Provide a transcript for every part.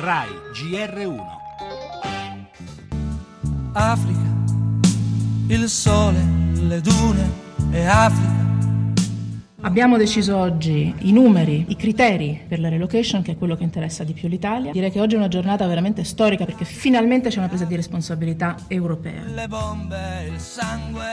RAI GR1 Africa, il sole, le dune e Africa. Abbiamo deciso oggi i numeri, i criteri per la relocation, che è quello che interessa di più l'Italia. Direi che oggi è una giornata veramente storica perché finalmente c'è una presa di responsabilità europea. Le bombe, il sangue,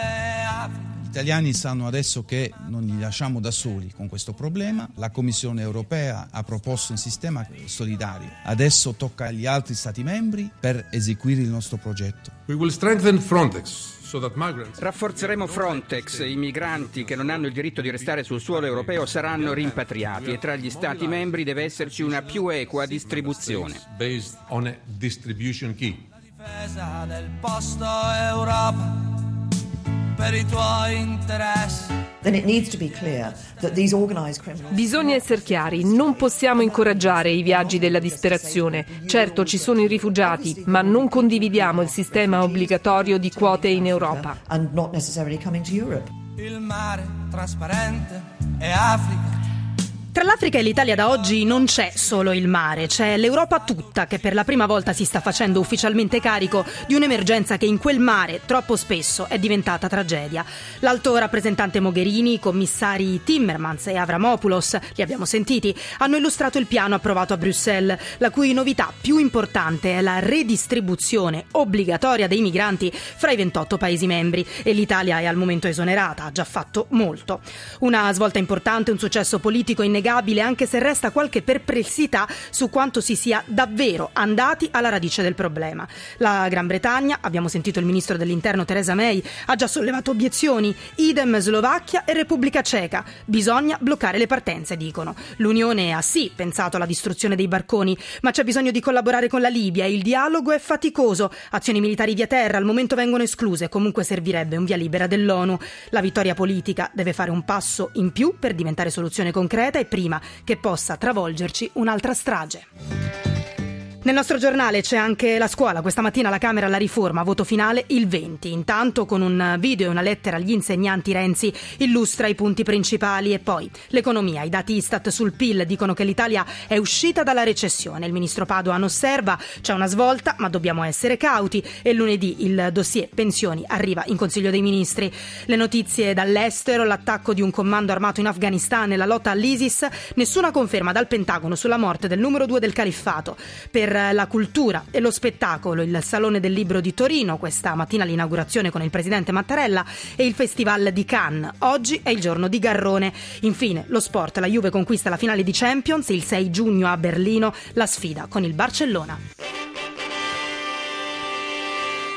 italiani sanno adesso che non li lasciamo da soli con questo problema. La Commissione europea ha proposto un sistema solidario. Adesso tocca agli altri Stati membri per eseguire il nostro progetto. We will strengthen Frontex Rafforzeremo Frontex, i migranti che non hanno il diritto di restare sul suolo europeo saranno rimpatriati e tra gli Stati membri deve esserci una più equa distribuzione. based on a distribution key. Difesa del posto Europa Bisogna essere chiari, non possiamo incoraggiare i viaggi della disperazione. Certo ci sono i rifugiati, ma non condividiamo il sistema obbligatorio di quote in Europa. Il mare trasparente e Africa. Tra l'Africa e l'Italia da oggi non c'è solo il mare, c'è l'Europa tutta che per la prima volta si sta facendo ufficialmente carico di un'emergenza che in quel mare troppo spesso è diventata tragedia. L'alto rappresentante Mogherini, i commissari Timmermans e Avramopoulos, li abbiamo sentiti, hanno illustrato il piano approvato a Bruxelles, la cui novità più importante è la redistribuzione obbligatoria dei migranti fra i 28 Paesi membri e l'Italia è al momento esonerata, ha già fatto molto. Una svolta importante, un successo politico innegabile anche se resta qualche perplessità su quanto si sia davvero andati alla radice del problema. La Gran Bretagna, abbiamo sentito il ministro dell'Interno Theresa May, ha già sollevato obiezioni, idem Slovacchia e Repubblica Ceca. Bisogna bloccare le partenze, dicono. L'Unione ha sì pensato alla distruzione dei barconi, ma c'è bisogno di collaborare con la Libia e il dialogo è faticoso. Azioni militari via terra al momento vengono escluse, comunque servirebbe un via libera dell'ONU. La vittoria politica deve fare un passo in più per diventare soluzione concreta e prima che possa travolgerci un'altra strage. Nel nostro giornale c'è anche la scuola, questa mattina la Camera la riforma, voto finale il 20. Intanto con un video e una lettera agli insegnanti Renzi illustra i punti principali e poi l'economia, i dati Istat sul PIL dicono che l'Italia è uscita dalla recessione. Il ministro Padoan osserva c'è una svolta ma dobbiamo essere cauti e lunedì il dossier pensioni arriva in Consiglio dei Ministri. Le notizie dall'estero, l'attacco di un comando armato in Afghanistan e la lotta all'ISIS, nessuna conferma dal Pentagono sulla morte del numero due del califfato. La cultura e lo spettacolo, il Salone del Libro di Torino, questa mattina l'inaugurazione con il presidente Mattarella e il Festival di Cannes. Oggi è il giorno di Garrone. Infine, lo sport, la Juve conquista la finale di Champions il 6 giugno a Berlino, la sfida con il Barcellona.